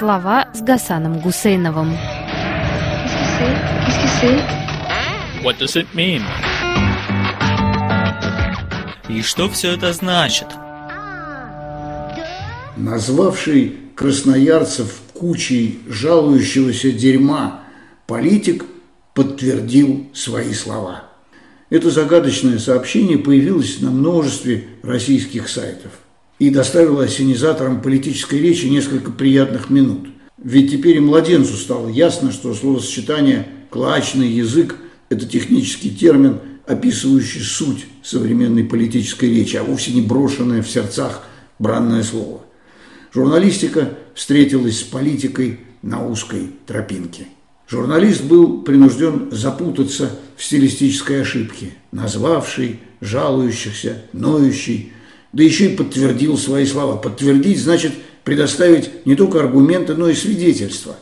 Слова с Гасаном Гусейновым. What does it mean? И что все это значит? Назвавший красноярцев кучей жалующегося дерьма политик подтвердил свои слова. Это загадочное сообщение появилось на множестве российских сайтов и доставило ассенизаторам политической речи несколько приятных минут. Ведь теперь и младенцу стало ясно, что словосочетание «клачный язык» – это технический термин, описывающий суть современной политической речи, а вовсе не брошенное в сердцах бранное слово. Журналистика встретилась с политикой на узкой тропинке. Журналист был принужден запутаться в стилистической ошибке, назвавший жалующихся, ноющий, да еще и подтвердил свои слова. Подтвердить значит предоставить не только аргументы, но и свидетельства.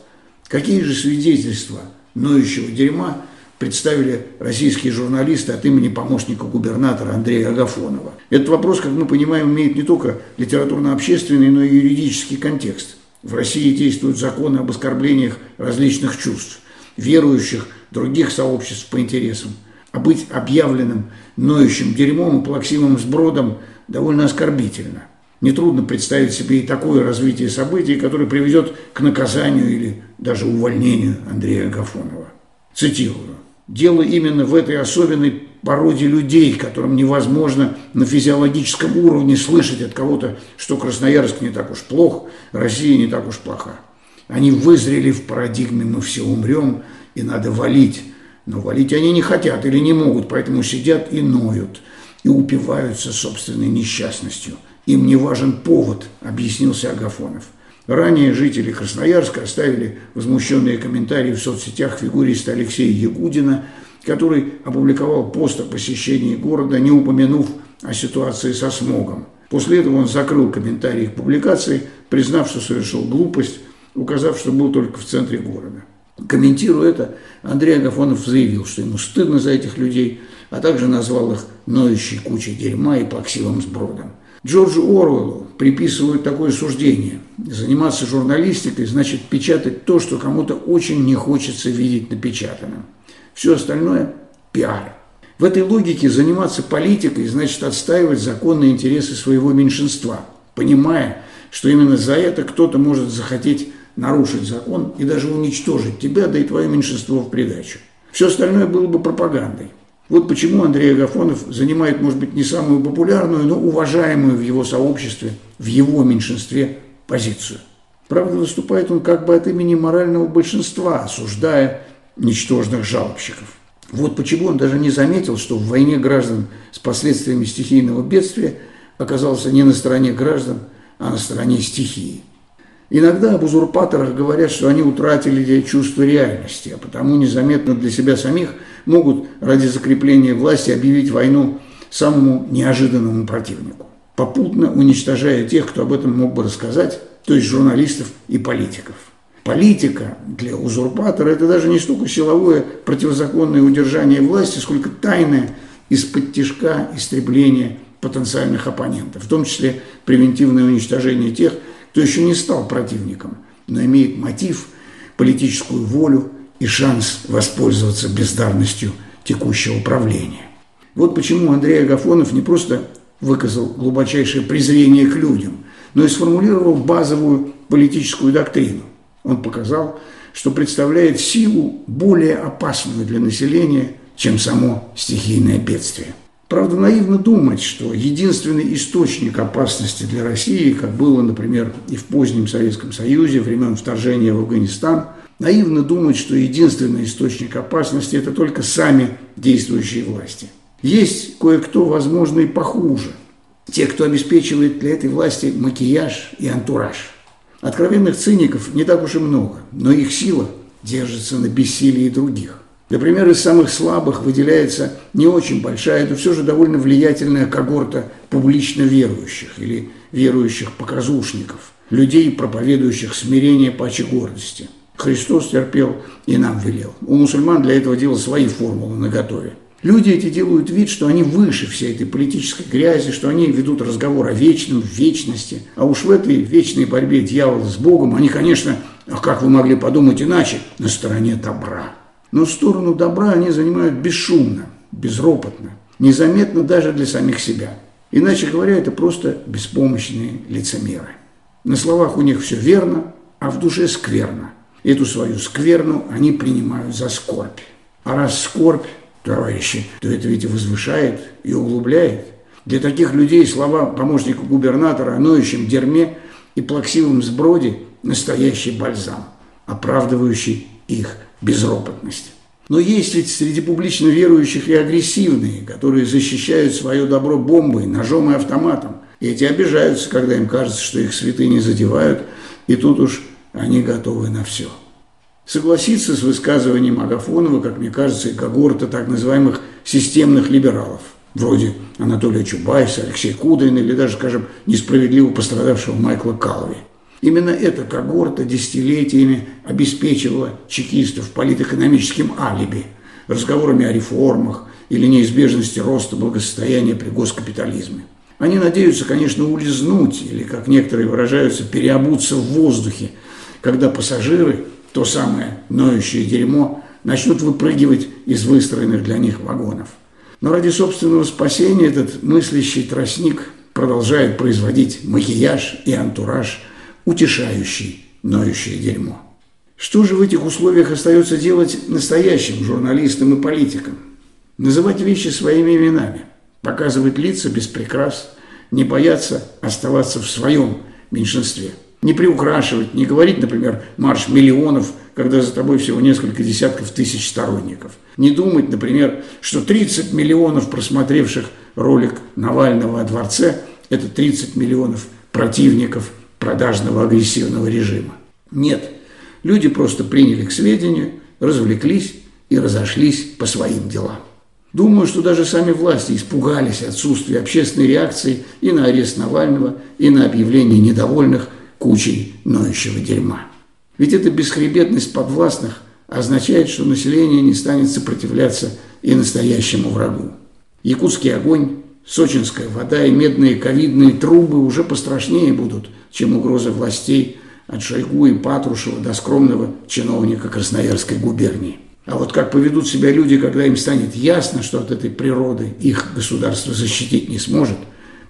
Какие же свидетельства ноющего дерьма представили российские журналисты от имени помощника губернатора Андрея Агафонова. Этот вопрос, как мы понимаем, имеет не только литературно-общественный, но и юридический контекст. В России действуют законы об оскорблениях различных чувств, верующих, других сообществ по интересам. А быть объявленным ноющим дерьмом и плаксивым сбродом довольно оскорбительно. Нетрудно представить себе и такое развитие событий, которое приведет к наказанию или даже увольнению Андрея Агафонова. Цитирую. Дело именно в этой особенной породе людей, которым невозможно на физиологическом уровне слышать от кого-то, что Красноярск не так уж плох, Россия не так уж плоха. Они вызрели в парадигме «мы все умрем» и надо валить. Но валить они не хотят или не могут, поэтому сидят и ноют, и упиваются собственной несчастностью. Им не важен повод, объяснился Агафонов. Ранее жители Красноярска оставили возмущенные комментарии в соцсетях фигуриста Алексея Ягудина – который опубликовал пост о посещении города, не упомянув о ситуации со смогом. После этого он закрыл комментарии к публикации, признав, что совершил глупость, указав, что был только в центре города. Комментируя это, Андрей Агафонов заявил, что ему стыдно за этих людей, а также назвал их ноющей кучей дерьма и плаксивым сбродом. Джорджу Оруэллу приписывают такое суждение. Заниматься журналистикой значит печатать то, что кому-то очень не хочется видеть напечатанным. Все остальное – пиар. В этой логике заниматься политикой значит отстаивать законные интересы своего меньшинства, понимая, что именно за это кто-то может захотеть нарушить закон и даже уничтожить тебя, да и твое меньшинство в придачу. Все остальное было бы пропагандой. Вот почему Андрей Агафонов занимает, может быть, не самую популярную, но уважаемую в его сообществе, в его меньшинстве позицию. Правда, выступает он как бы от имени морального большинства, осуждая ничтожных жалобщиков. Вот почему он даже не заметил, что в войне граждан с последствиями стихийного бедствия оказался не на стороне граждан, а на стороне стихии. Иногда об узурпаторах говорят, что они утратили чувство реальности, а потому незаметно для себя самих могут ради закрепления власти объявить войну самому неожиданному противнику, попутно уничтожая тех, кто об этом мог бы рассказать, то есть журналистов и политиков. Политика для узурпатора – это даже не столько силовое противозаконное удержание власти, сколько тайное из-под тяжка истребление потенциальных оппонентов, в том числе превентивное уничтожение тех, кто еще не стал противником, но имеет мотив, политическую волю и шанс воспользоваться бездарностью текущего правления. Вот почему Андрей Агафонов не просто выказал глубочайшее презрение к людям, но и сформулировал базовую политическую доктрину – он показал, что представляет силу более опасную для населения, чем само стихийное бедствие. Правда, наивно думать, что единственный источник опасности для России, как было, например, и в позднем Советском Союзе, времен вторжения в Афганистан, наивно думать, что единственный источник опасности – это только сами действующие власти. Есть кое-кто, возможно, и похуже. Те, кто обеспечивает для этой власти макияж и антураж – Откровенных циников не так уж и много, но их сила держится на бессилии других. Например, из самых слабых выделяется не очень большая, но все же довольно влиятельная когорта публично верующих или верующих показушников, людей, проповедующих смирение паче гордости. Христос терпел и нам велел. У мусульман для этого дела свои формулы наготове. Люди эти делают вид, что они выше всей этой политической грязи, что они ведут разговор о вечном, в вечности. А уж в этой вечной борьбе дьявола с Богом они, конечно, а как вы могли подумать иначе, на стороне добра. Но сторону добра они занимают бесшумно, безропотно, незаметно даже для самих себя. Иначе говоря, это просто беспомощные лицемеры. На словах у них все верно, а в душе скверно. Эту свою скверну они принимают за скорбь. А раз скорбь, товарищи, то это ведь возвышает и углубляет. Для таких людей слова помощника губернатора о ноющем дерьме и плаксивом сброде – настоящий бальзам, оправдывающий их безропотность. Но есть ведь среди публично верующих и агрессивные, которые защищают свое добро бомбой, ножом и автоматом. И эти обижаются, когда им кажется, что их святыни задевают, и тут уж они готовы на все. Согласиться с высказыванием Агафонова, как мне кажется, и когорта так называемых системных либералов, вроде Анатолия Чубайса, Алексея Кудрина или даже, скажем, несправедливо пострадавшего Майкла Калви. Именно эта когорта десятилетиями обеспечивала чекистов политэкономическим алиби, разговорами о реформах или неизбежности роста благосостояния при госкапитализме. Они надеются, конечно, улизнуть или, как некоторые выражаются, переобуться в воздухе, когда пассажиры, то самое ноющее дерьмо, начнут выпрыгивать из выстроенных для них вагонов. Но ради собственного спасения этот мыслящий тростник продолжает производить макияж и антураж, утешающий ноющее дерьмо. Что же в этих условиях остается делать настоящим журналистам и политикам? Называть вещи своими именами – показывать лица без прикрас, не бояться оставаться в своем меньшинстве. Не приукрашивать, не говорить, например, марш миллионов, когда за тобой всего несколько десятков тысяч сторонников. Не думать, например, что 30 миллионов просмотревших ролик Навального о дворце – это 30 миллионов противников продажного агрессивного режима. Нет, люди просто приняли к сведению, развлеклись и разошлись по своим делам. Думаю, что даже сами власти испугались отсутствия общественной реакции и на арест Навального, и на объявление недовольных кучей ноющего дерьма. Ведь эта бесхребетность подвластных означает, что население не станет сопротивляться и настоящему врагу. Якутский огонь, сочинская вода и медные ковидные трубы уже пострашнее будут, чем угрозы властей от Шойгу и Патрушева до скромного чиновника Красноярской губернии. А вот как поведут себя люди, когда им станет ясно, что от этой природы их государство защитить не сможет,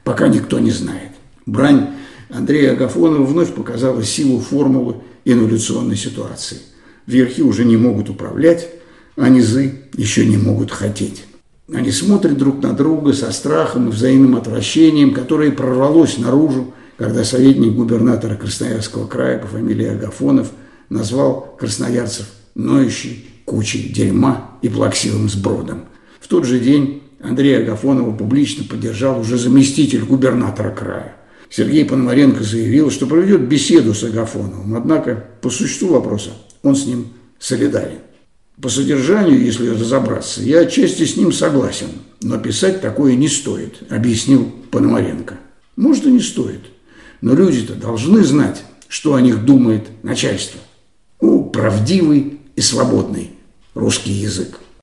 пока никто не знает. Брань Андрея Агафонова вновь показала силу формулы инволюционной ситуации. Верхи уже не могут управлять, а низы еще не могут хотеть. Они смотрят друг на друга со страхом и взаимным отвращением, которое прорвалось наружу, когда советник губернатора Красноярского края по фамилии Агафонов назвал красноярцев ноющий кучей дерьма и плаксивым сбродом. В тот же день Андрея Агафонова публично поддержал уже заместитель губернатора края. Сергей Пономаренко заявил, что проведет беседу с Агафоновым, однако по существу вопроса он с ним солидарен. По содержанию, если разобраться, я отчасти с ним согласен, но писать такое не стоит, объяснил Пономаренко. Может и не стоит, но люди-то должны знать, что о них думает начальство. Ну, правдивый и свободный русский язык.